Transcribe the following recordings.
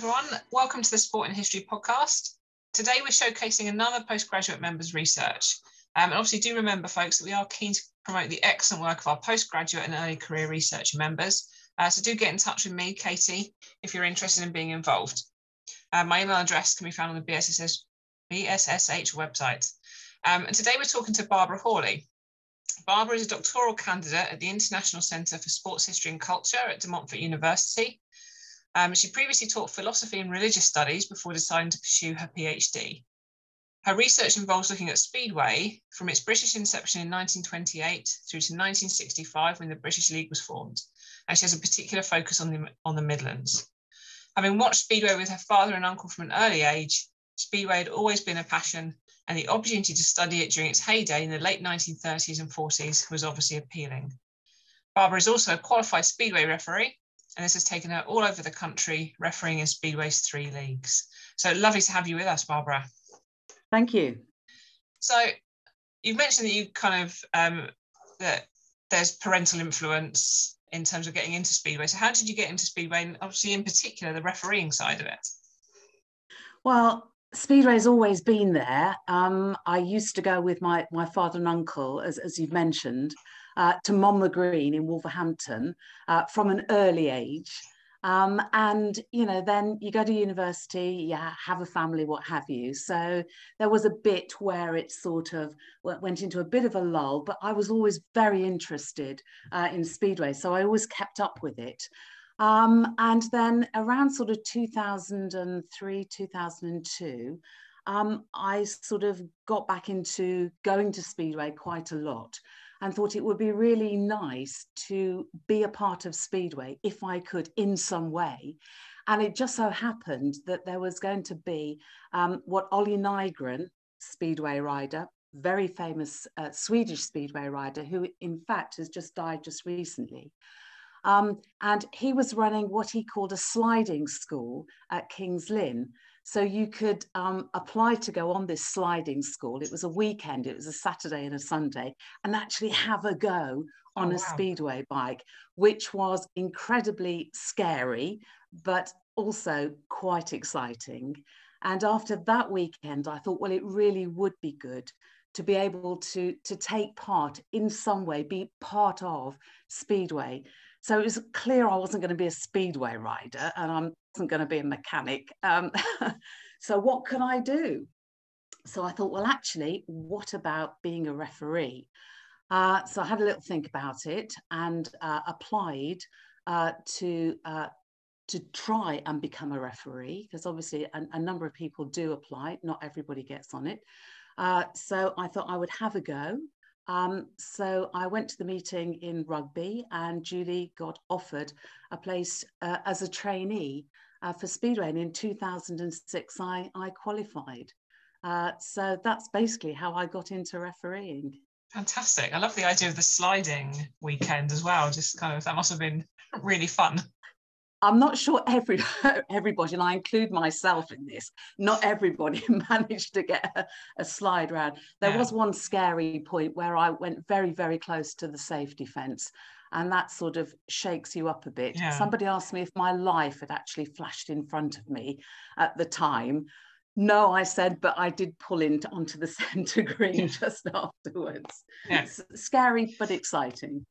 Everyone. Welcome to the Sport and History podcast. Today, we're showcasing another postgraduate members' research. Um, and obviously, do remember, folks, that we are keen to promote the excellent work of our postgraduate and early career research members. Uh, so, do get in touch with me, Katie, if you're interested in being involved. Uh, my email address can be found on the BSSS, BSSH website. Um, and today, we're talking to Barbara Hawley. Barbara is a doctoral candidate at the International Centre for Sports History and Culture at De Montfort University um, she previously taught philosophy and religious studies before deciding to pursue her PhD. Her research involves looking at Speedway from its British inception in 1928 through to 1965 when the British League was formed, and she has a particular focus on the, on the Midlands. Having watched Speedway with her father and uncle from an early age, Speedway had always been a passion, and the opportunity to study it during its heyday in the late 1930s and 40s was obviously appealing. Barbara is also a qualified Speedway referee and this has taken her all over the country, refereeing in Speedway's three leagues. So lovely to have you with us, Barbara. Thank you. So you've mentioned that you kind of um, that there's parental influence in terms of getting into Speedway. So how did you get into Speedway, and obviously in particular the refereeing side of it? Well, Speedway's always been there. Um, I used to go with my my father and uncle, as, as you've mentioned, uh, to Monmore Green in Wolverhampton uh, from an early age. Um, and you know, then you go to university, yeah, have a family, what have you. So there was a bit where it sort of went into a bit of a lull, but I was always very interested uh, in speedway, so I always kept up with it. Um, and then around sort of 2003, 2002, um, I sort of got back into going to Speedway quite a lot and thought it would be really nice to be a part of Speedway if I could in some way. And it just so happened that there was going to be um, what Olle Nygren, Speedway rider, very famous uh, Swedish Speedway rider, who in fact has just died just recently. Um, and he was running what he called a sliding school at King's Lynn. So you could um, apply to go on this sliding school. It was a weekend, it was a Saturday and a Sunday, and actually have a go on oh, a wow. speedway bike, which was incredibly scary, but also quite exciting. And after that weekend, I thought, well, it really would be good to be able to, to take part in some way, be part of Speedway. So it was clear I wasn't going to be a speedway rider and I wasn't going to be a mechanic. Um, so what can I do? So I thought, well, actually, what about being a referee? Uh, so I had a little think about it and uh, applied uh, to uh, to try and become a referee because obviously a, a, number of people do apply. Not everybody gets on it. Uh, so I thought I would have a go. Um, so I went to the meeting in Rugby, and Julie got offered a place uh, as a trainee uh, for Speedway. And in 2006, I, I qualified. Uh, so that's basically how I got into refereeing. Fantastic. I love the idea of the sliding weekend as well. Just kind of, that must have been really fun. I'm not sure every everybody, and I include myself in this, not everybody managed to get a, a slide round. There yeah. was one scary point where I went very, very close to the safety fence. And that sort of shakes you up a bit. Yeah. Somebody asked me if my life had actually flashed in front of me at the time. No, I said, but I did pull into onto the centre green just afterwards. Yeah. scary but exciting.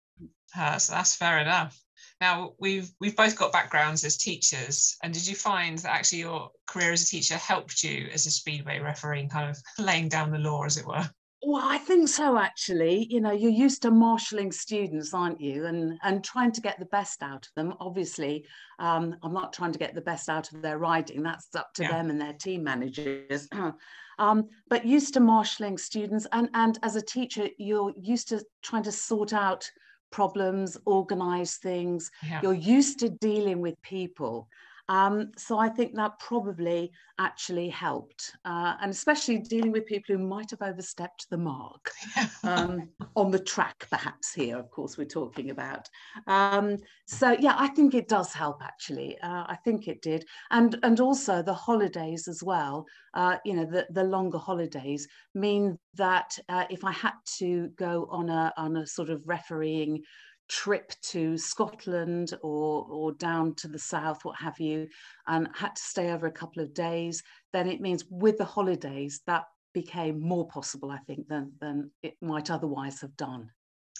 That's, that's fair enough. Now we've we've both got backgrounds as teachers, and did you find that actually your career as a teacher helped you as a speedway referee, kind of laying down the law, as it were? Well, I think so. Actually, you know, you're used to marshalling students, aren't you, and and trying to get the best out of them. Obviously, um, I'm not trying to get the best out of their riding. That's up to yeah. them and their team managers. um, but used to marshalling students, and and as a teacher, you're used to trying to sort out problems, organize things. Yeah. You're used to dealing with people. Um, so I think that probably actually helped, uh, and especially dealing with people who might have overstepped the mark um, on the track, perhaps here, of course, we're talking about. Um, so yeah, I think it does help actually. Uh, I think it did, and and also the holidays as well. Uh, you know, the the longer holidays mean that uh, if I had to go on a on a sort of refereeing trip to Scotland or, or down to the south, what have you, and had to stay over a couple of days, then it means with the holidays that became more possible, I think, than, than it might otherwise have done.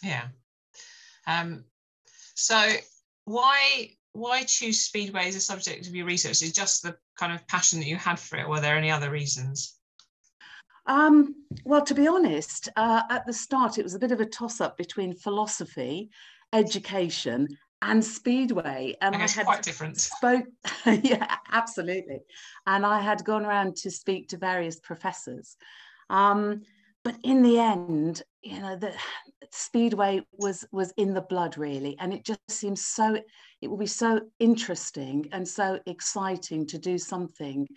Yeah. Um, so why why choose speedway as a subject of your research? Is just the kind of passion that you had for it? Were there any other reasons? Um, well, to be honest, uh, at the start, it was a bit of a toss up between philosophy, education, and speedway. And I, I had quite different. Spoke, yeah, absolutely. And I had gone around to speak to various professors. Um, but in the end, you know, the speedway was was in the blood really, and it just seems so. It will be so interesting and so exciting to do something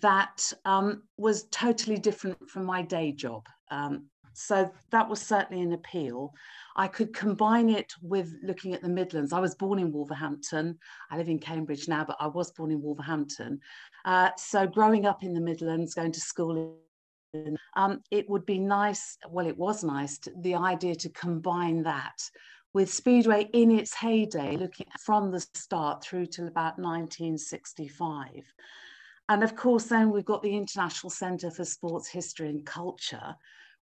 that um, was totally different from my day job. Um, so that was certainly an appeal. I could combine it with looking at the Midlands. I was born in Wolverhampton. I live in Cambridge now, but I was born in Wolverhampton. Uh, so growing up in the Midlands, going to school, um, it would be nice, well, it was nice, to, the idea to combine that with Speedway in its heyday, looking from the start through till about 1965. And of course, then we've got the International Centre for Sports History and Culture,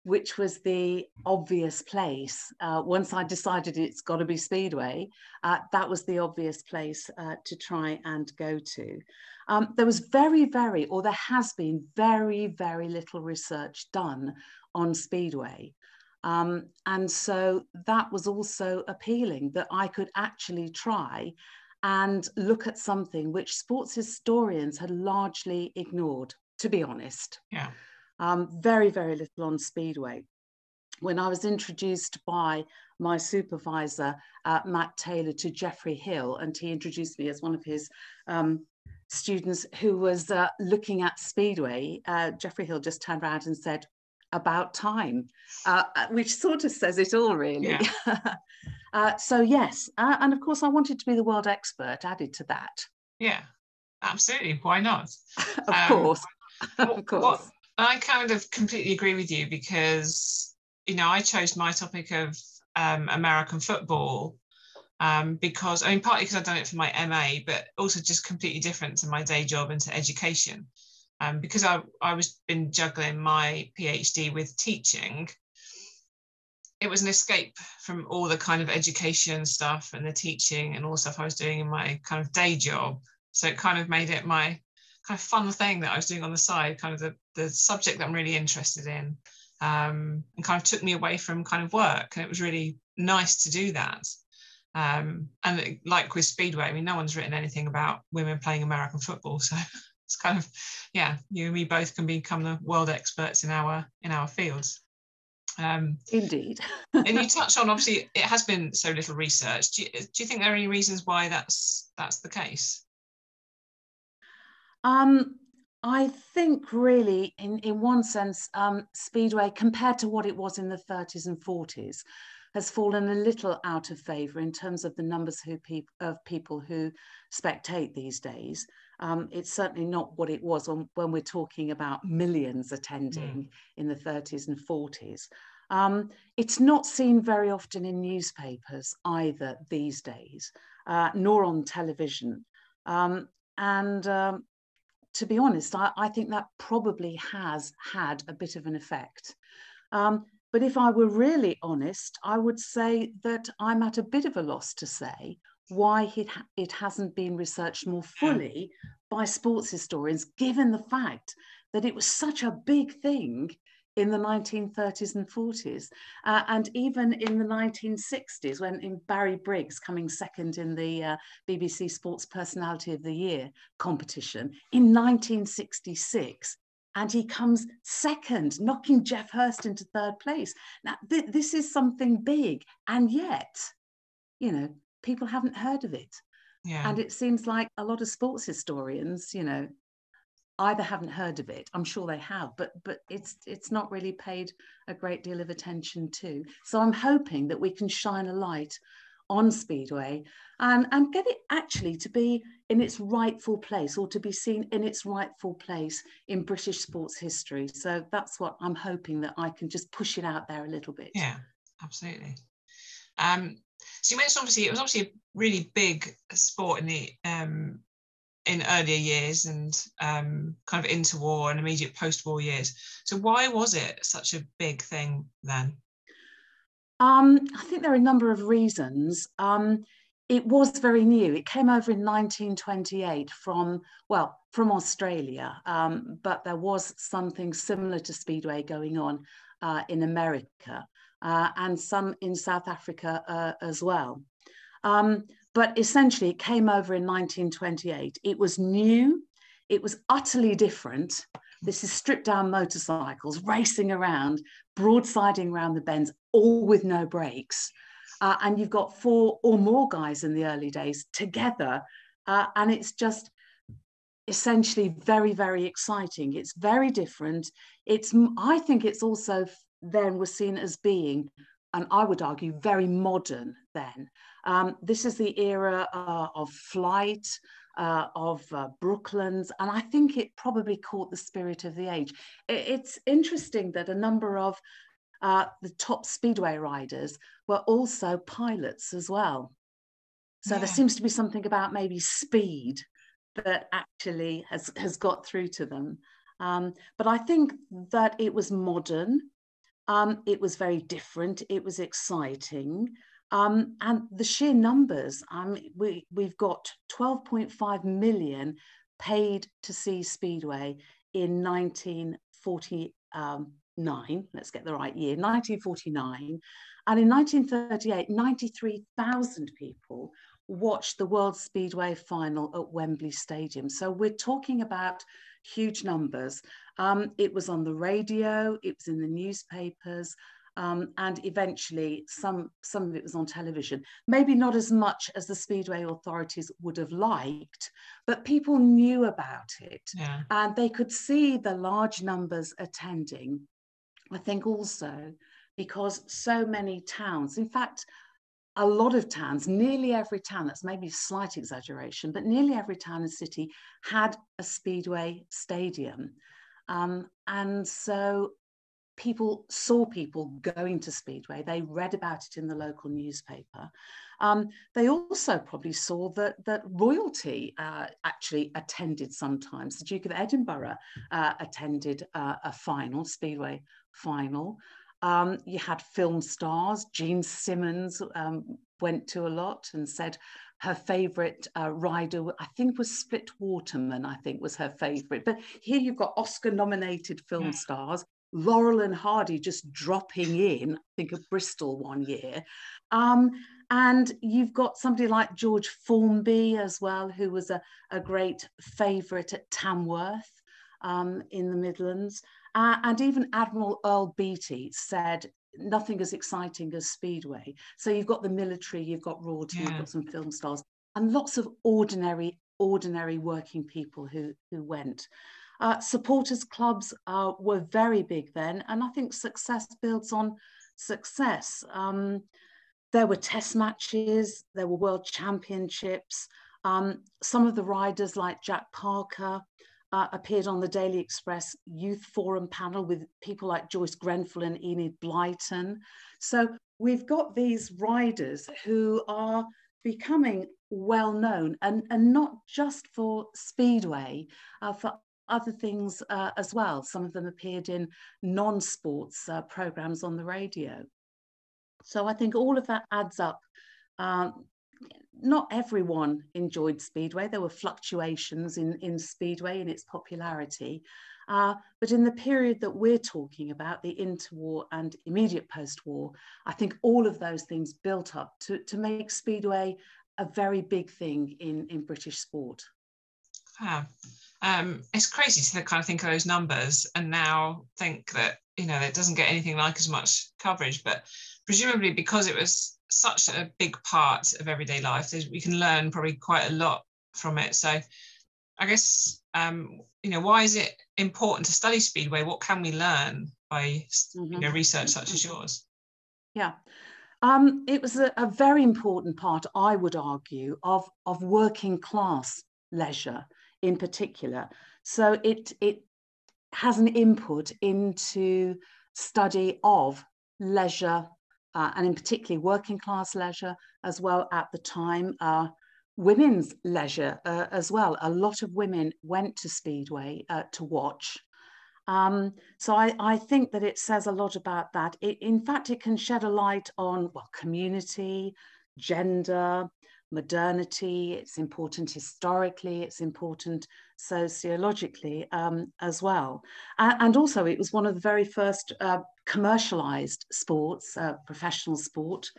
which was the obvious place. Uh, once I decided it's got to be Speedway, uh, that was the obvious place uh, to try and go to. Um, there was very, very, or there has been very, very little research done on Speedway. Um, and so that was also appealing that I could actually try and look at something which sports historians had largely ignored, to be honest. Yeah. Um, very, very little on Speedway. When I was introduced by my supervisor, uh, Matt Taylor, to Jeffrey Hill, and he introduced me as one of his um, students who was uh, looking at Speedway, uh, Jeffrey Hill just turned around and said, about time, uh, uh, which sort of says it all, really. Yeah. uh, so, yes. Uh, and of course, I wanted to be the world expert added to that. Yeah, absolutely. Why not? of um, course. of course. What, I kind of completely agree with you because, you know, I chose my topic of um, American football um, because, I mean, partly because I've done it for my MA, but also just completely different to my day job and to education um, because I, I was been juggling my PhD with teaching, it was an escape from all the kind of education stuff and the teaching and all the stuff I was doing in my kind of day job. So it kind of made it my kind of fun thing that I was doing on the side, kind of the, the subject that I'm really interested in, um, and kind of took me away from kind of work. And it was really nice to do that. Um, and it, like with Speedway, I mean, no one's written anything about women playing American football. So it's kind of yeah you and me both can become the world experts in our in our fields um, indeed and you touched on obviously it has been so little research do you, do you think there are any reasons why that's that's the case um, I think really, in, in one sense, um, Speedway, compared to what it was in the 30s and 40s, has fallen a little out of favour in terms of the numbers who pe- of people who spectate these days. Um, it's certainly not what it was when, when we're talking about millions attending mm. in the 30s and 40s. Um, it's not seen very often in newspapers either these days, uh, nor on television. Um, and um, to be honest, I, I, think that probably has had a bit of an effect. Um, but if I were really honest, I would say that I'm at a bit of a loss to say why it, ha- it hasn't been researched more fully by sports historians, given the fact that it was such a big thing in the 1930s and 40s, uh, and even in the 1960s, when in Barry Briggs coming second in the uh, BBC Sports Personality of the Year competition in 1966, and he comes second, knocking Geoff Hurst into third place. Now, th- this is something big, and yet, you know, people haven't heard of it. Yeah. And it seems like a lot of sports historians, you know, either haven't heard of it. I'm sure they have, but but it's it's not really paid a great deal of attention to. So I'm hoping that we can shine a light on Speedway and, and get it actually to be in its rightful place or to be seen in its rightful place in British sports history. So that's what I'm hoping that I can just push it out there a little bit. Yeah, absolutely. Um, So you mentioned obviously it was obviously a really big sport in the um, in earlier years and um, kind of interwar and immediate post-war years. So why was it such a big thing then? Um, I think there are a number of reasons. Um, it was very new. It came over in 1928 from, well, from Australia, um, but there was something similar to Speedway going on uh, in America uh, and some in South Africa uh, as well. Um, but essentially, it came over in 1928. It was new, it was utterly different. This is stripped down motorcycles racing around, broadsiding around the bends, all with no brakes. Uh, and you've got four or more guys in the early days together. Uh, and it's just essentially very, very exciting. It's very different. It's, I think it's also then was seen as being, and I would argue, very modern then. Um, this is the era uh, of flight, uh, of uh, Brooklands, and I think it probably caught the spirit of the age. It's interesting that a number of uh, the top speedway riders were also pilots as well. So yeah. there seems to be something about maybe speed that actually has, has got through to them. Um, but I think that it was modern, um, it was very different, it was exciting. Um, and the sheer numbers, um, we, we've got 12.5 million paid to see Speedway in 1949. Let's get the right year, 1949. And in 1938, 93,000 people watched the World Speedway final at Wembley Stadium. So we're talking about huge numbers. Um, it was on the radio, it was in the newspapers. Um, and eventually some some of it was on television maybe not as much as the speedway authorities would have liked but people knew about it yeah. and they could see the large numbers attending i think also because so many towns in fact a lot of towns, nearly every town, that's maybe a slight exaggeration, but nearly every town and city had a speedway stadium. Um, and so people saw people going to Speedway. They read about it in the local newspaper. Um, they also probably saw that, that royalty uh, actually attended sometimes. The Duke of Edinburgh uh, attended uh, a final, Speedway final. Um, you had film stars. Jean Simmons um, went to a lot and said her favourite uh, rider, I think, was Split Waterman. I think was her favourite. But here you've got Oscar-nominated film yeah. stars Laurel and Hardy just dropping in, I think of Bristol one year. Um, and you've got somebody like George Formby as well, who was a, a great favourite at Tamworth um, in the Midlands. Uh, and even Admiral Earl Beatty said, nothing as exciting as Speedway. So you've got the military, you've got royalty, yeah. you've got some film stars, and lots of ordinary, ordinary working people who, who went. Uh, supporters clubs uh, were very big then, and I think success builds on success. Um, there were test matches, there were world championships. Um, some of the riders, like Jack Parker, uh, appeared on the Daily Express Youth Forum panel with people like Joyce Grenfell and Enid Blyton. So we've got these riders who are becoming well known and, and not just for Speedway, uh, for other things uh, as well. Some of them appeared in non sports uh, programs on the radio. So I think all of that adds up. Um, not everyone enjoyed Speedway. There were fluctuations in, in Speedway in its popularity. Uh, but in the period that we're talking about, the interwar and immediate post-war, I think all of those things built up to, to make Speedway a very big thing in, in British sport. Ah, um, it's crazy to kind of think of those numbers and now think that you know it doesn't get anything like as much coverage but presumably because it was such a big part of everyday life. We can learn probably quite a lot from it. So i guess um, you know why is it important to study speedway? What can we learn by mm-hmm. you know research such as yours? Yeah. Um, it was a, a very important part i would argue of of working class leisure in particular. So it, it has an input into study of leisure uh, and in particularly working class leisure as well at the time. Uh, women's leisure uh, as well. A lot of women went to Speedway uh, to watch. Um, so I, I, think that it says a lot about that. It, in fact, it can shed a light on well, community, gender, modernity. It's important historically. It's important sociologically um, as well. and also, it was one of the very first uh, commercialized sports, uh, professional sport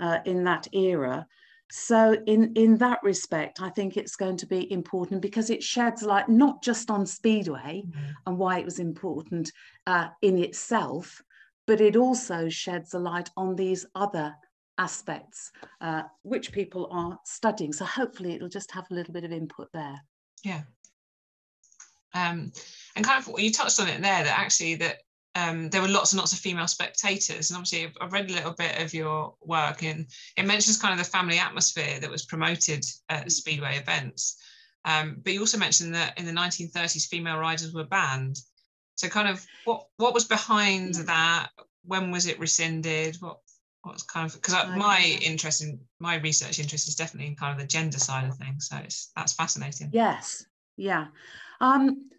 uh, in that era. So in, in that respect, I think it's going to be important because it sheds light not just on Speedway mm-hmm. and why it was important uh, in itself, but it also sheds a light on these other aspects uh, which people are studying. So hopefully it'll just have a little bit of input there. Yeah. Um, and kind of you touched on it there that actually that um, there were lots and lots of female spectators. And obviously, I've read a little bit of your work, and it mentions kind of the family atmosphere that was promoted at Speedway events. Um, but you also mentioned that in the 1930s, female riders were banned. So, kind of, what what was behind that? When was it rescinded? What what's kind of because my interest in my research interest is definitely in kind of the gender side of things. So it's that's fascinating. Yes, yeah. Um,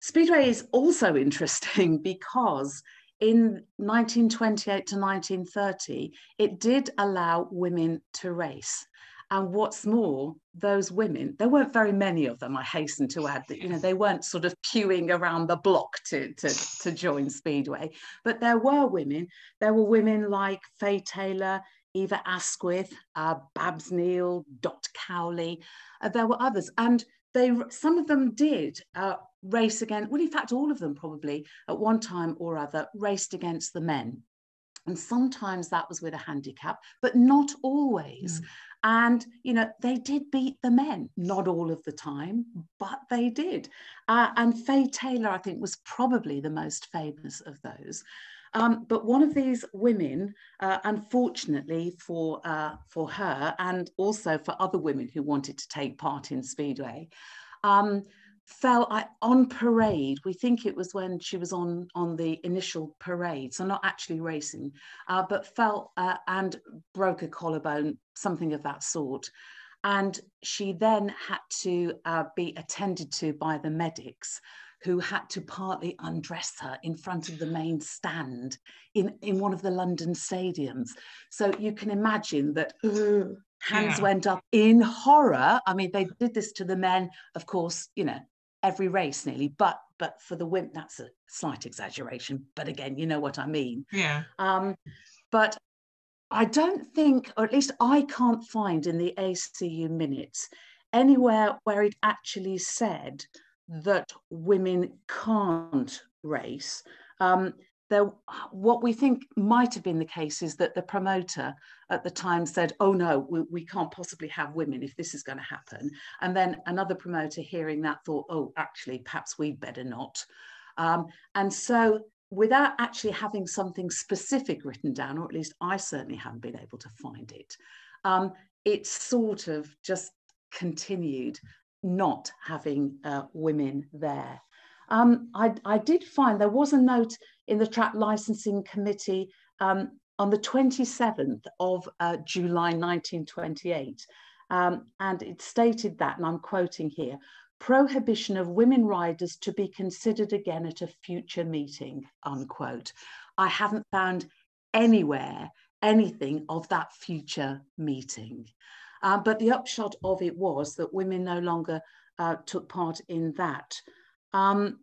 Speedway is also interesting because in 1928 to 1930, it did allow women to race. And what's more, those women, there weren't very many of them, I hasten to add that, you know, they weren't sort of queuing around the block to, to, to join Speedway, but there were women. There were women like Fay Taylour, Eva Asquith, uh, Babs Neal, Dot Cowley. Uh, there were others. And they, some of them did uh, race against, well, in fact, all of them probably at one time or other raced against the men. And sometimes that was with a handicap, but not always. Mm. And, you know, they did beat the men, not all of the time, but they did. Uh, and Fay Taylour, I think, was probably the most famous of those. Um, but one of these women, uh, unfortunately for, uh, for her and also for other women who wanted to take part in Speedway, um, fell on parade. We think it was when she was on, on the initial parade, so not actually racing, uh, but fell uh, and broke a collarbone, something of that sort. And she then had to uh, be attended to by the medics who had to partly undress her in front of the main stand in, in one of the London stadiums. So you can imagine that hands yeah. went up in horror. I mean, they did this to the men, of course, you know, every race nearly, but but for the wimp, that's a slight exaggeration. But again, you know what I mean. Yeah. Um, but I don't think, or at least I can't find in the ACU minutes anywhere where it actually said that women can't race. Um, there, what we think might have been the case is that the promoter at the time said, oh no, we, we can't possibly have women if this is going to happen. And then another promoter hearing that thought, oh, actually, perhaps we'd better not. Um, and so without actually having something specific written down, or at least I certainly haven't been able to find it, um, sort of just continued not having uh, women there. Um, I, I, did find there was a note in the track licensing committee um, on the 27th of uh, July 1928. Um, and it stated that, and I'm quoting here, prohibition of women riders to be considered again at a future meeting, unquote. I haven't found anywhere anything of that future meeting. Uh, but the upshot of it was that women no longer uh, took part in that. Um,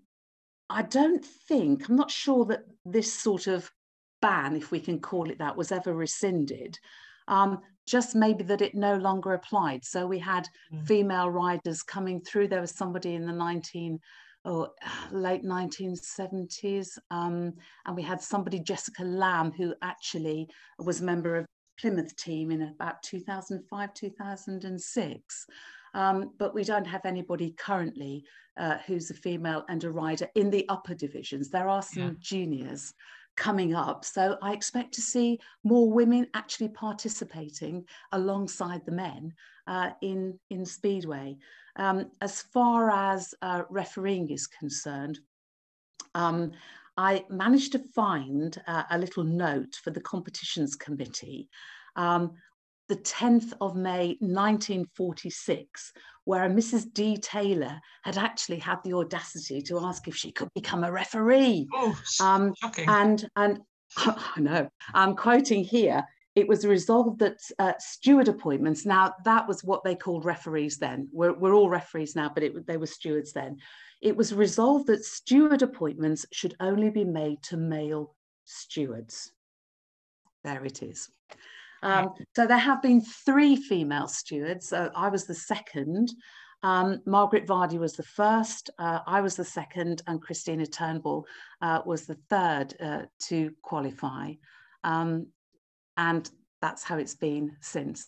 I don't think, I'm not sure that this sort of ban, if we can call it that, was ever rescinded. Um, just maybe that it no longer applied. So we had mm. female riders coming through. There was somebody in the 19 or late 1970s, um, and we had somebody, Jessica Lamb, who actually was a member of Plymouth team in about 2005, 2006. Um, but we don't have anybody currently uh, who's a female and a rider in the upper divisions. There are some yeah. juniors coming up. So I expect to see more women actually participating alongside the men uh, in, in Speedway. Um, as far as uh, refereeing is concerned, um, I managed to find uh, a little note for the competitions committee, um, the 10th of May 1946, where a Mrs. D. Taylor had actually had the audacity to ask if she could become a referee. Oh, um, shocking. And, and I know, I'm quoting here, it was resolved that uh, steward appointments, now that was what they called referees then. We're, we're all referees now, but it, they were stewards then. It was resolved that steward appointments should only be made to male stewards. There it is. Um, so there have been three female stewards. I was the second. Um, Margaret Vardy was the first, uh, I was the second, and Christina Turnbull uh, was the third uh, to qualify. Um, and that's how it's been since.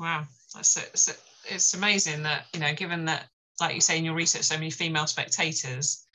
Wow, that's it. It's, it's amazing that, you know, given that, like you say in your research, so many female spectators,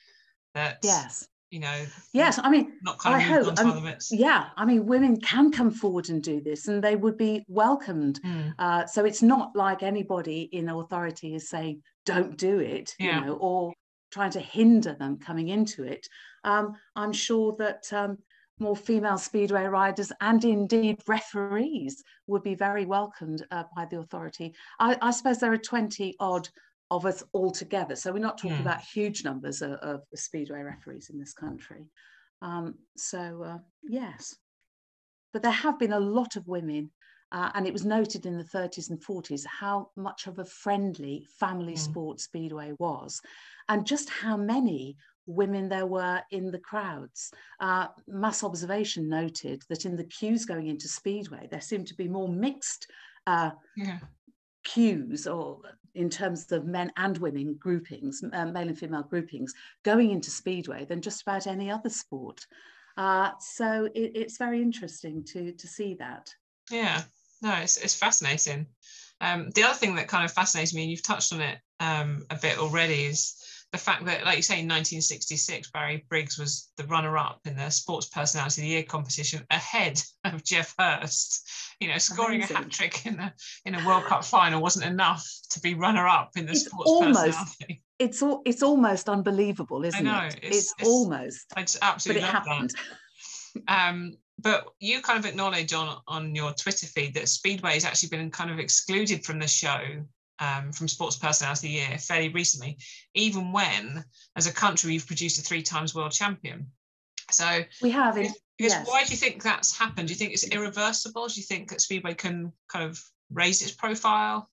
that yes you know yes i mean not kind of I hope, yeah i mean women can come forward and do this and they would be welcomed mm. uh, so it's not like anybody in authority is saying don't do it yeah. you know or trying to hinder them coming into it um, i'm sure that um, more female speedway riders and indeed referees would be very welcomed uh, by the authority I, I suppose there are 20 odd of us all together. So we're not talking mm. about huge numbers of, of, speedway referees in this country. Um, so uh, yes, but there have been a lot of women, uh, and it was noted in the 30s and 40s how much of a friendly family mm. sport speedway was, and just how many women there were in the crowds. Uh, mass observation noted that in the queues going into speedway, there seemed to be more mixed. Uh, yeah queues or in terms of men and women groupings, uh, male and female groupings, going into Speedway than just about any other sport. Uh, so it, it's very interesting to, to see that. Yeah, no, it's, it's fascinating. Um, the other thing that kind of fascinates me, and you've touched on it um, a bit already, is the fact that, like you say, in 1966, Barry Briggs was the runner-up in the Sports Personality of the Year competition ahead of Geoff Hurst. You know, scoring Amazing. a hat trick in a in a World Cup final wasn't enough to be runner-up in the it's Sports almost, Personality. It's all, it's almost unbelievable, isn't I know, it? It's, it's, it's almost. I just absolutely but it happened. um, but you kind of acknowledge on on your Twitter feed that Speedway has actually been kind of excluded from the show um, from Sports Personality of the Year fairly recently, even when, as a country, we've produced a three times world champion. So we have. Because yes. why do you think that's happened? Do you think it's irreversible? Do you think that Speedway can kind of raise its profile?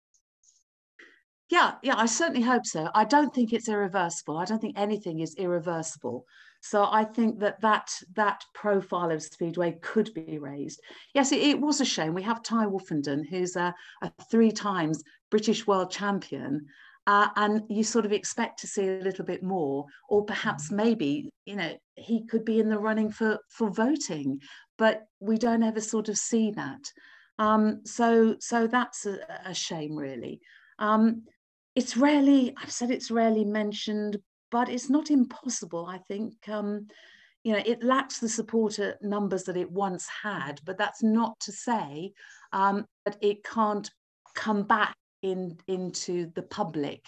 Yeah, yeah, I certainly hope so. I don't think it's irreversible. I don't think anything is irreversible. So I think that that, that profile of Speedway could be raised. Yes, it, it was a shame. We have Tai Woffinden, who's a, a three times British world champion. Uh, and you sort of expect to see a little bit more, or perhaps mm. maybe, you know, he could be in the running for, for voting, but we don't ever sort of see that. Um, so, so that's a, a shame, really. Um, it's rarely, I've said it's rarely mentioned, but it's not impossible. I think um, you know it lacks the supporter numbers that it once had, but that's not to say um, that it can't come back in into the public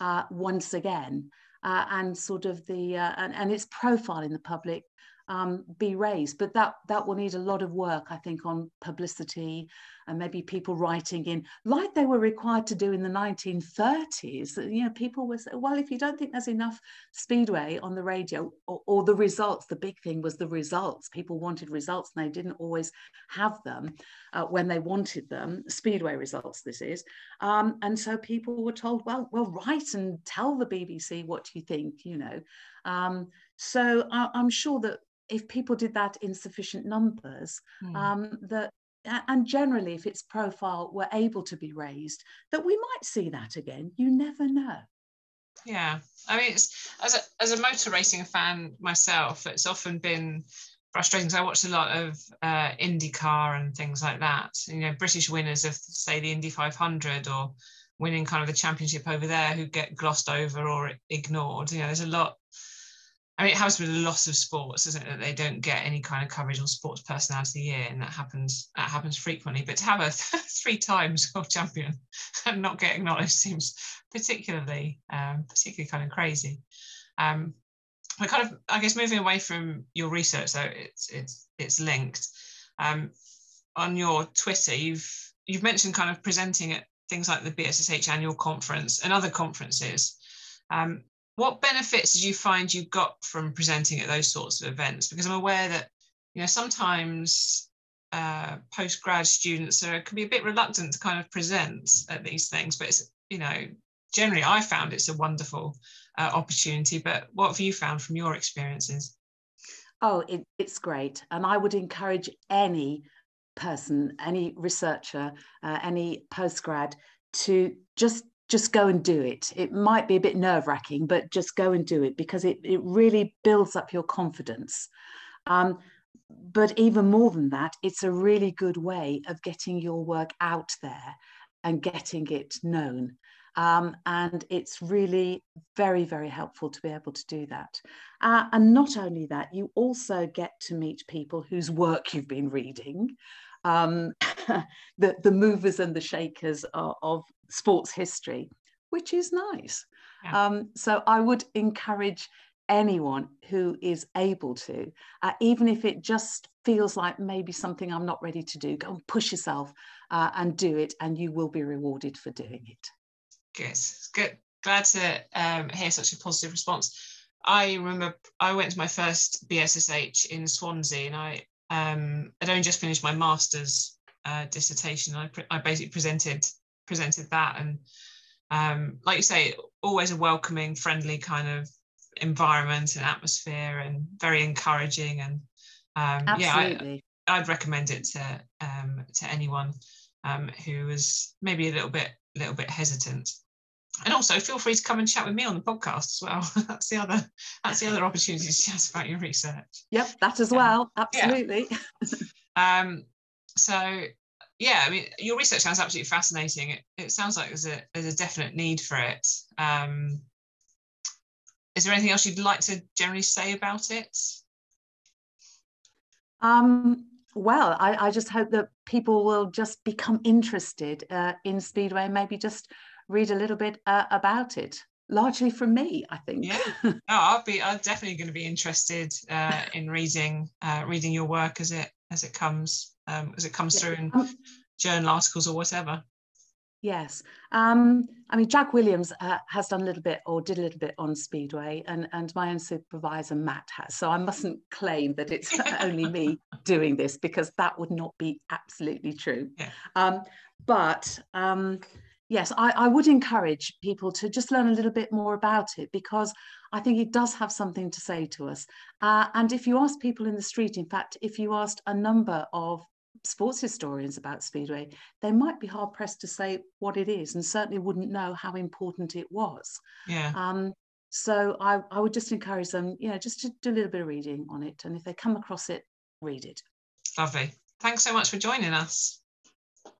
uh, once again. Uh, and sort of the uh, and, and its profile in the public um, be raised. But that that will need a lot of work, I think, on publicity and maybe people writing in, like they were required to do in the 1930s. You know, people were saying, well, if you don't think there's enough speedway on the radio or, or the results, the big thing was the results. People wanted results and they didn't always have them uh, when they wanted them. Speedway results, this is. Um, and so people were told, well, well, write and tell the BBC what you think, you know. Um, so I, am sure that if people did that in sufficient numbers, mm. um, that and generally, if its profile were able to be raised, that we might see that again. You never know. Yeah, I mean, as a as a motor racing fan myself, it's often been frustrating because I watched a lot of uh, IndyCar and things like that. You know, British winners of say the Indy 500 or winning kind of the championship over there who get glossed over or ignored. You know, there's a lot I mean, it happens with lots of sports, isn't it? That they don't get any kind of coverage on sports personality of the year, and that happens. That happens frequently. But to have a three times world champion and not get acknowledged seems particularly, um, particularly kind of crazy. Um, we're kind of, I guess, moving away from your research, though it's it's it's linked. Um, on your Twitter, you've you've mentioned kind of presenting at things like the BSSH annual conference and other conferences. Um, what benefits did you find you got from presenting at those sorts of events? Because I'm aware that you know sometimes uh, postgrad students are, can be a bit reluctant to kind of present at these things, but it's you know generally I found it's a wonderful uh, opportunity. But what have you found from your experiences? Oh, it, it's great, and I would encourage any person, any researcher, uh, any postgrad to just just go and do it. It might be a bit nerve wracking, but just go and do it because it, it really builds up your confidence. Um, but even more than that, it's a really good way of getting your work out there and getting it known. Um, and it's really very, very helpful to be able to do that. Uh, and not only that, you also get to meet people whose work you've been reading, um, the, the movers and the shakers of, of sports history, which is nice. Yeah. Um, so I would encourage anyone who is able to, uh, even if it just feels like maybe something I'm not ready to do, go and push yourself uh, and do it, and you will be rewarded for doing it. Good, good. Glad to um, hear such a positive response. I remember I went to my first BSSH in Swansea, and I um, I'd only just finished my master's uh, dissertation. I, I basically presented presented that, and um, like you say, always a welcoming, friendly kind of environment and atmosphere, and very encouraging. And um, yeah, I, I'd recommend it to um, to anyone um, who was maybe a little bit a little bit hesitant and also feel free to come and chat with me on the podcast as well. that's the other that's the other opportunity to chat about your research. Yep, that as well. Absolutely. Yeah. um, so yeah, I mean, your research sounds absolutely fascinating. It, it sounds like there's a there's a definite need for it. Um, is there anything else you'd like to generally say about it? Um, well, I, I just hope that people will just become interested uh, in Speedway and maybe just read a little bit uh, about it largely from me i think yeah no i'll be i'm definitely going to be interested uh, in reading uh, reading your work as it as it comes um, as it comes yeah. through in um, journal articles or whatever yes um, i mean jack williams uh, has done a little bit or did a little bit on speedway and and my own supervisor matt has so i mustn't claim that it's only me doing this because that would not be absolutely true yeah. um, but um, yes, I, I, would encourage people to just learn a little bit more about it because I think it does have something to say to us. Uh, and if you ask people in the street, in fact, if you asked a number of sports historians about Speedway, they might be hard pressed to say what it is and certainly wouldn't know how important it was. Yeah. Um, so I, I would just encourage them, you know, just to do a little bit of reading on it. And if they come across it, read it. Lovely. Thanks so much for joining us.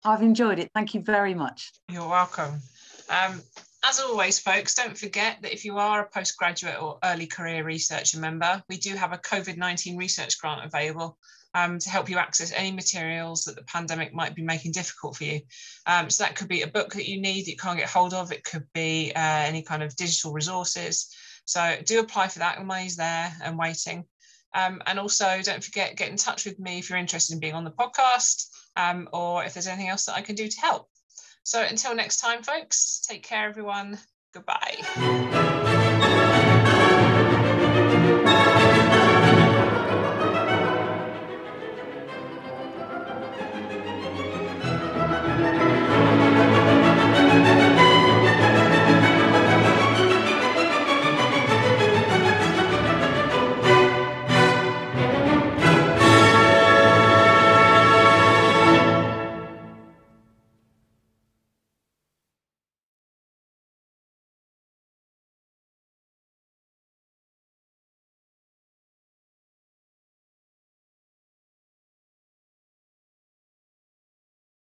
I've enjoyed it. Thank you very much. You're welcome. Um, as always, folks, don't forget that if you are a postgraduate or early career researcher member, we do have a COVID 19 research grant available um, to help you access any materials that the pandemic might be making difficult for you. Um, so that could be a book that you need that you can't get hold of, it could be uh, any kind of digital resources. So do apply for that. Money's there and waiting. Um, and also, don't forget, get in touch with me if you're interested in being on the podcast um, or if there's anything else that I can do to help. So until next time, folks, take care, everyone. Goodbye.